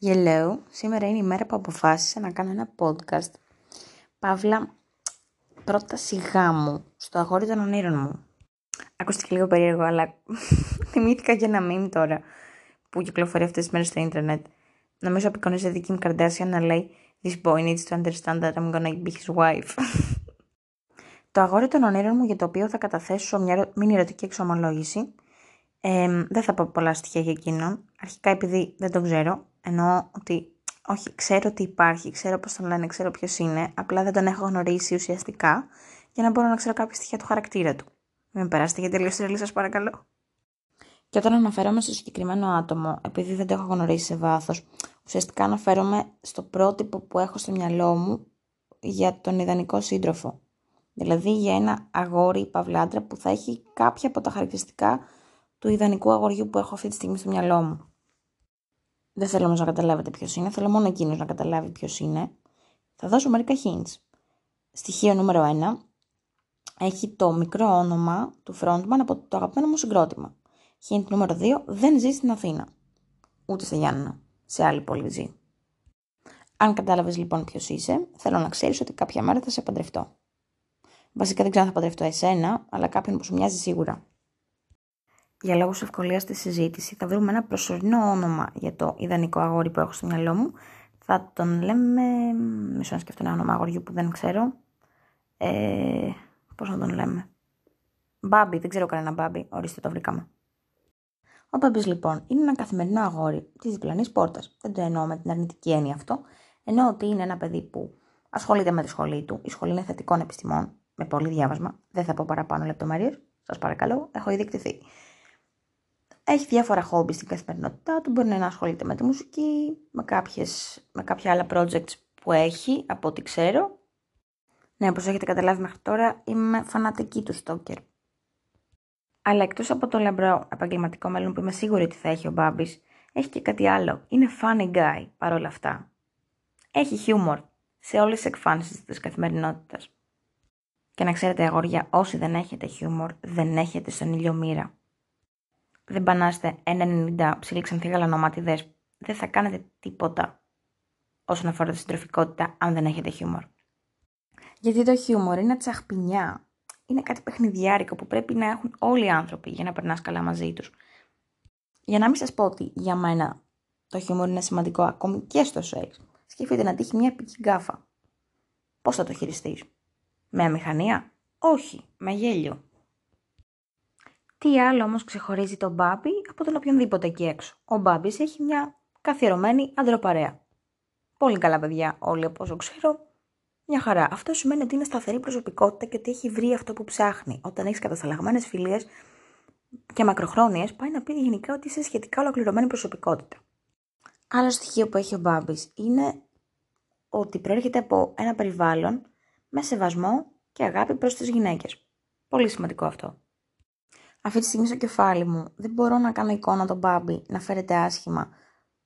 Hello, σήμερα είναι η μέρα που αποφάσισα να κάνω ένα podcast. Παύλα, πρόταση γάμου στο αγόρι των ονείρων μου. Ακούστηκε λίγο περίεργο, αλλά θυμήθηκα και ένα meme τώρα που κυκλοφορεί αυτές τις μέρες στο ίντερνετ. Νομίζω απεικονίζει δική μου Kardashian να λέει This boy needs to understand that I'm gonna be his wife. το αγόρι των ονείρων μου για το οποίο θα καταθέσω μια μήνυ ερωτική εξομολόγηση. Ε, δεν θα πω πολλά στοιχεία για εκείνον. Αρχικά επειδή δεν τον ξέρω, Εννοώ ότι όχι, ξέρω ότι υπάρχει, ξέρω πώς τον λένε, ξέρω ποιος είναι, απλά δεν τον έχω γνωρίσει ουσιαστικά για να μπορώ να ξέρω κάποια στοιχεία του χαρακτήρα του. Μην με περάσετε για τελείως τρελή σας παρακαλώ. Και όταν αναφέρομαι στο συγκεκριμένο άτομο, επειδή δεν το έχω γνωρίσει σε βάθος, ουσιαστικά αναφέρομαι στο πρότυπο που έχω στο μυαλό μου για τον ιδανικό σύντροφο. Δηλαδή για ένα αγόρι ή παυλάντρα που θα έχει κάποια από τα χαρακτηριστικά του ιδανικού αγοριού που έχω αυτή τη στιγμή στο μυαλό μου. Δεν θέλω όμως να καταλάβετε ποιος είναι, θέλω μόνο εκείνος να καταλάβει ποιος είναι. Θα δώσω μερικά hints. Στοιχείο νούμερο 1. Έχει το μικρό όνομα του frontman από το αγαπημένο μου συγκρότημα. Hint νούμερο 2. Δεν ζει στην Αθήνα. Ούτε σε Γιάννα. Σε άλλη πόλη ζει. Αν κατάλαβες λοιπόν ποιος είσαι, θέλω να ξέρεις ότι κάποια μέρα θα σε παντρευτώ. Βασικά δεν ξέρω αν θα παντρευτώ εσένα, αλλά κάποιον που σου μοιάζει σίγουρα για λόγους ευκολίας στη συζήτηση θα βρούμε ένα προσωρινό όνομα για το ιδανικό αγόρι που έχω στο μυαλό μου. Θα τον λέμε, μισό να σκεφτώ ένα όνομα αγοριού που δεν ξέρω. Ε, πώς να τον λέμε; Μπάμπι, δεν ξέρω κανένα μπάμπι, ορίστε το βρήκαμε. Ο Μπάμπης λοιπόν είναι ένα καθημερινό αγόρι της διπλανής πόρτας. Δεν το εννοώ με την αρνητική έννοια αυτό. Εννοώ ότι είναι ένα παιδί που ασχολείται με τη σχολή του. Η σχολή είναι θετικών επιστημών, με πολύ διάβασμα. Δεν θα πω παραπάνω λεπτομέρειες. Σας παρακαλώ, έχω ήδη εκτεθεί. Έχει διάφορα χόμπι στην καθημερινότητά του. Μπορεί να ασχολείται με τη μουσική, με, κάποιες, με κάποια άλλα projects που έχει, από ό,τι ξέρω. Ναι, όπως έχετε καταλάβει μέχρι τώρα, είμαι φανατική του Στόκερ. Αλλά εκτός από το λαμπρό επαγγελματικό μέλλον που είμαι σίγουρη ότι θα έχει ο Μπάμπης, έχει και κάτι άλλο. Είναι funny guy παρόλα αυτά. Έχει χιούμορ σε όλες τις εκφάνσεις της καθημερινότητας. Και να ξέρετε, αγόρια, όσοι δεν έχετε χιούμορ, δεν έχετε στον ήλιο μοίρα δεν πανάστε 1,90 ψηλή ξανθή γαλανομάτιδες, δεν θα κάνετε τίποτα όσον αφορά τη συντροφικότητα αν δεν έχετε χιούμορ. Γιατί το χιούμορ είναι τσαχπινιά. Είναι κάτι παιχνιδιάρικο που πρέπει να έχουν όλοι οι άνθρωποι για να περνάς καλά μαζί τους. Για να μην σας πω ότι για μένα το χιούμορ είναι σημαντικό ακόμη και στο σεξ. Σκεφτείτε να τύχει μια επική γκάφα. Πώς θα το χειριστείς, Με αμηχανία, όχι, με γέλιο. Τι άλλο όμως ξεχωρίζει τον Μπάμπι από τον οποιονδήποτε εκεί έξω; Ο Μπάμπης έχει μια καθιερωμένη αντροπαρέα. Πολύ καλά παιδιά όλοι από όσο ξέρω. Μια χαρά. Αυτό σημαίνει ότι είναι σταθερή προσωπικότητα και ότι έχει βρει αυτό που ψάχνει. Όταν έχεις κατασταλαγμένες φιλίες και μακροχρόνιες, πάει να πει γενικά ότι είσαι σχετικά ολοκληρωμένη προσωπικότητα. Άλλο στοιχείο που έχει ο Μπάμπης είναι ότι προέρχεται από ένα περιβάλλον με σεβασμό και αγάπη προς τις γυναίκες. Πολύ σημαντικό αυτό. Αυτή τη στιγμή στο κεφάλι μου δεν μπορώ να κάνω εικόνα τον Μπάμπι να φέρεται άσχημα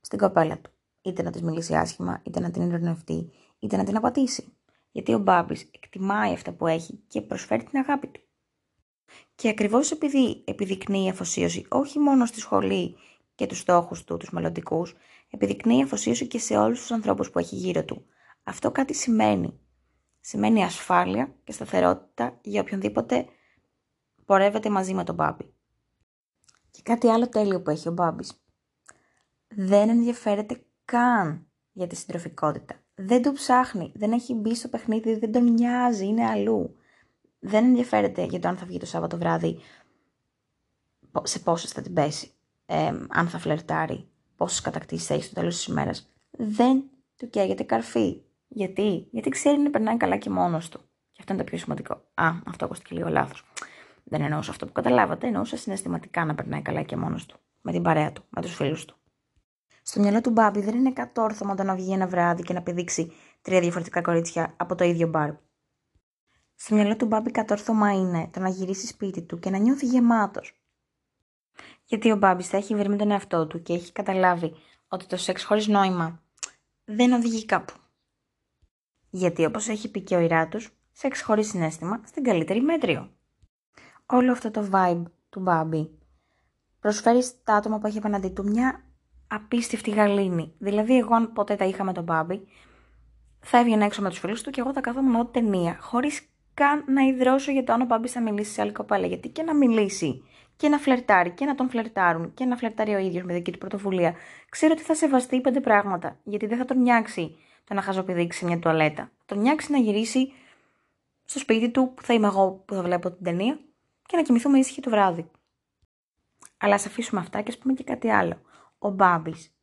στην κοπέλα του. Είτε να της μιλήσει άσχημα, είτε να την ειρωνευτεί, είτε να την απατήσει. Γιατί ο Μπάμπης εκτιμάει αυτά που έχει και προσφέρει την αγάπη του. Και ακριβώς επειδή επιδεικνύει αφοσίωση όχι μόνο στη σχολή και τους στόχους του, τους μελλοντικούς, επιδεικνύει αφοσίωση και σε όλους τους ανθρώπους που έχει γύρω του. Αυτό κάτι σημαίνει. Σημαίνει ασφάλεια και σταθερότητα για οποιονδήποτε πορεύεται μαζί με τον Μπάμπη. Και κάτι άλλο τέλειο που έχει ο Μπάμπης. Δεν ενδιαφέρεται καν για τη συντροφικότητα. Δεν του ψάχνει, δεν έχει μπει στο παιχνίδι, δεν τον νοιάζει, είναι αλλού. Δεν ενδιαφέρεται για το αν θα βγει το Σάββατο βράδυ, σε πόσες θα την πέσει, ε, αν θα φλερτάρει, πόσες κατακτήσεις θα έχει στο τέλος της ημέρας. Δεν του καίγεται καρφί. Γιατί; Γιατί ξέρει να περνάει καλά και μόνος του. Και αυτό είναι το πιο σημαντικό. Α, αυτό ακούστηκε λίγο λάθος. Δεν εννοούσα αυτό που καταλάβατε, εννοούσα συναισθηματικά να περνάει καλά και μόνος του. Με την παρέα του, με τους φίλους του. Στο μυαλό του Μπάμπη δεν είναι κατόρθωμα το να βγει ένα βράδυ και να πηδήξει τρία διαφορετικά κορίτσια από το ίδιο μπαρ. Στο μυαλό του Μπάμπη κατόρθωμα είναι το να γυρίσει σπίτι του και να νιώθει γεμάτος. Γιατί ο Μπάμπης θα έχει βρει με τον εαυτό του και έχει καταλάβει ότι το σεξ χωρίς νόημα δεν οδηγεί κάπου. Γιατί όπως έχει πει και ο Ιράτου, σεξ χωρίς συνέστημα στην καλύτερη μέτριο όλο αυτό το vibe του Μπάμπη προσφέρεις στα άτομα που έχει απέναντί του μια απίστευτη γαλήνη. Δηλαδή, εγώ αν ποτέ τα είχα με τον Μπάμπη, θα έβγαινε έξω με τους φίλους του και εγώ θα καθόμουν ό,τι ταινία, χωρίς καν να υδρώσω για το αν ο Μπάμπης θα μιλήσει σε άλλη κοπέλα. Γιατί και να μιλήσει και να φλερτάρει και να τον φλερτάρουν και να φλερτάρει ο ίδιος με δική του πρωτοβουλία, ξέρω ότι θα σεβαστεί πέντε πράγματα. Γιατί δεν θα τον νιάξει το να χαζοπηδήξει μια τουαλέτα. Θα τον νιάξει να γυρίσει στο σπίτι του που θα είμαι εγώ που θα βλέπω την ταινία και να κοιμηθούμε ήσυχοι το βράδυ. Αλλά ας αφήσουμε αυτά και ας πούμε και κάτι άλλο. Ο Μπάμπης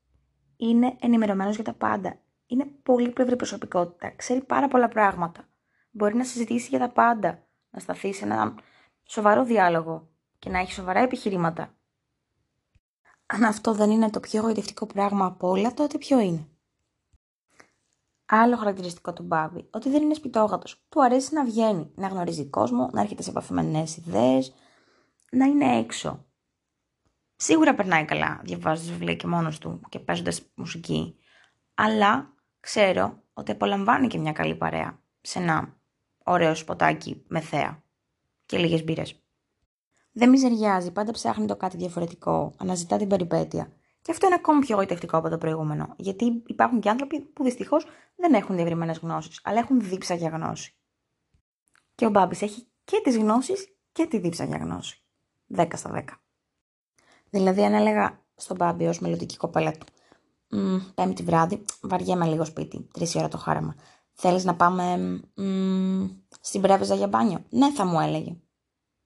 είναι ενημερωμένος για τα πάντα. Είναι πολύ πλευρή προσωπικότητα. Ξέρει πάρα πολλά πράγματα. Μπορεί να συζητήσει για τα πάντα. Να σταθεί σε ένα σοβαρό διάλογο και να έχει σοβαρά επιχειρήματα. Αν αυτό δεν είναι το πιο εγωιτευτικό πράγμα από όλα, τότε ποιο είναι; Άλλο χαρακτηριστικό του Μπάμπη, ότι δεν είναι σπιτόγατος. Του αρέσει να βγαίνει, να γνωρίζει κόσμο, να έρχεται σε επαφή με νέες ιδέες, να είναι έξω. Σίγουρα περνάει καλά διαβάζοντας βιβλία και μόνος του και παίζοντας μουσική. Αλλά ξέρω ότι απολαμβάνει και μια καλή παρέα σε ένα ωραίο σποτάκι με θέα και λίγες μπύρες. Δεν μιζεριάζει, πάντα ψάχνει το κάτι διαφορετικό, αναζητά την περιπέτεια. Και αυτό είναι ακόμη πιο γοητευτικό από το προηγούμενο. Γιατί υπάρχουν και άνθρωποι που δυστυχώς δεν έχουν διευρυμένες γνώσεις, αλλά έχουν δίψα για γνώση. Και ο Μπάμπης έχει και τις γνώσεις και τη δίψα για γνώση. 10 στα 10. Δηλαδή, αν έλεγα στον Μπάμπη ως μελλοντική κοπέλα του, Πέμπτη βράδυ, βαριέμαι λίγο σπίτι, τρεις ώρα το χάραμα. Θέλεις να πάμε μ, στην Πρέβεζα για μπάνιο; Ναι, θα μου έλεγε.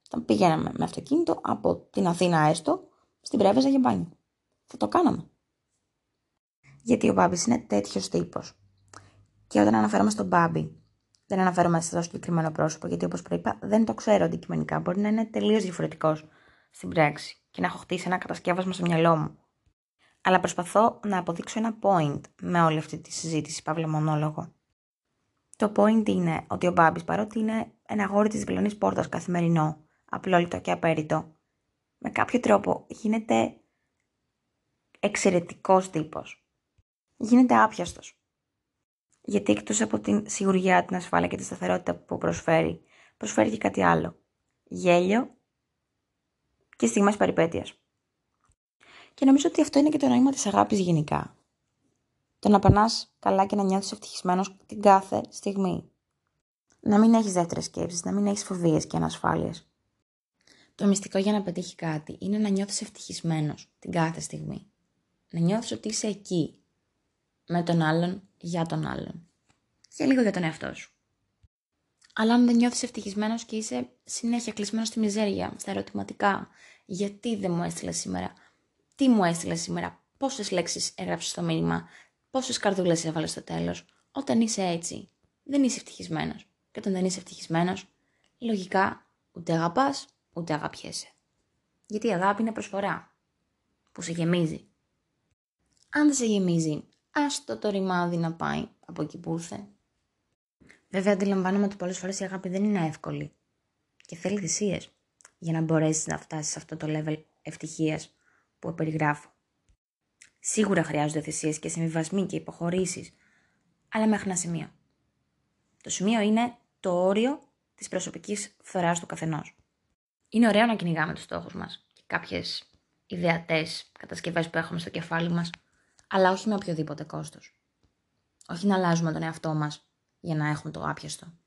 Θα πήγαιναμε με αυτοκίνητο από την Αθήνα έστω στην Πρέβεζα για μπάνιο. Θα το κάναμε. Γιατί ο Μπάμπης είναι τέτοιος τύπος. Και όταν αναφέρομαι στον Μπάμπη, δεν αναφέρομαι σε αυτό συγκεκριμένο πρόσωπο, γιατί όπως προείπα, δεν το ξέρω αντικειμενικά. Μπορεί να είναι τελείως διαφορετικός στην πράξη και να έχω χτίσει ένα κατασκεύασμα στο μυαλό μου. Αλλά προσπαθώ να αποδείξω ένα point με όλη αυτή τη συζήτηση, παύλα μονόλογο. Το point είναι ότι ο Μπάμπης, παρότι είναι ένα αγόρι της διπλανή πόρτας καθημερινό, απλόλυτο και απέριτο, με κάποιο τρόπο γίνεται εξαιρετικός τύπος. Γίνεται άπιαστος. Γιατί εκτός από την σιγουριά, την ασφάλεια και τη σταθερότητα που προσφέρει, προσφέρει και κάτι άλλο. Γέλιο και στιγμές περιπέτειας. Και νομίζω ότι αυτό είναι και το νόημα της αγάπης γενικά. Το να περνάς καλά και να νιώθεις ευτυχισμένος την κάθε στιγμή. Να μην έχεις δεύτερες σκέψεις, να μην έχεις φοβίες και ανασφάλειες. Το μυστικό για να πετύχει κάτι είναι να νιώθεις ευτυχισμένος την κάθε στιγμή. Να νιώθεις ότι είσαι εκεί. Με τον άλλον, για τον άλλον. Και λίγο για τον εαυτό σου. Αλλά αν δεν νιώθεις ευτυχισμένος και είσαι συνέχεια κλεισμένος στη μιζέρια, στα ερωτηματικά, γιατί δεν μου έστειλες σήμερα, τι μου έστειλες σήμερα, πόσες λέξεις έγραψες στο μήνυμα, πόσες καρδούλες έβαλες στο τέλος, όταν είσαι έτσι, δεν είσαι ευτυχισμένος. Και όταν δεν είσαι ευτυχισμένος, λογικά ούτε αγαπάς, ούτε αγαπιέσαι. Γιατί η αγάπη είναι προσφορά που σε γεμίζει. Αν δεν σε γεμίζει, άστο το ρημάδι να πάει από εκεί που ήρθε. Βέβαια, αντιλαμβάνομαι ότι πολλές φορές η αγάπη δεν είναι εύκολη και θέλει θυσίες για να μπορέσεις να φτάσεις σε αυτό το level ευτυχίας που περιγράφω. Σίγουρα χρειάζονται θυσίες και συμβιβασμοί και υποχωρήσεις, αλλά μέχρι ένα σημείο. Το σημείο είναι το όριο της προσωπικής φθοράς του καθενός. Είναι ωραίο να κυνηγάμε τους στόχους μας και κάποιες ιδεατές κατασκευές που έχουμε στο κεφάλι μας, αλλά όχι με οποιοδήποτε κόστος. Όχι να αλλάζουμε τον εαυτό μας για να έχουμε το άπιαστο.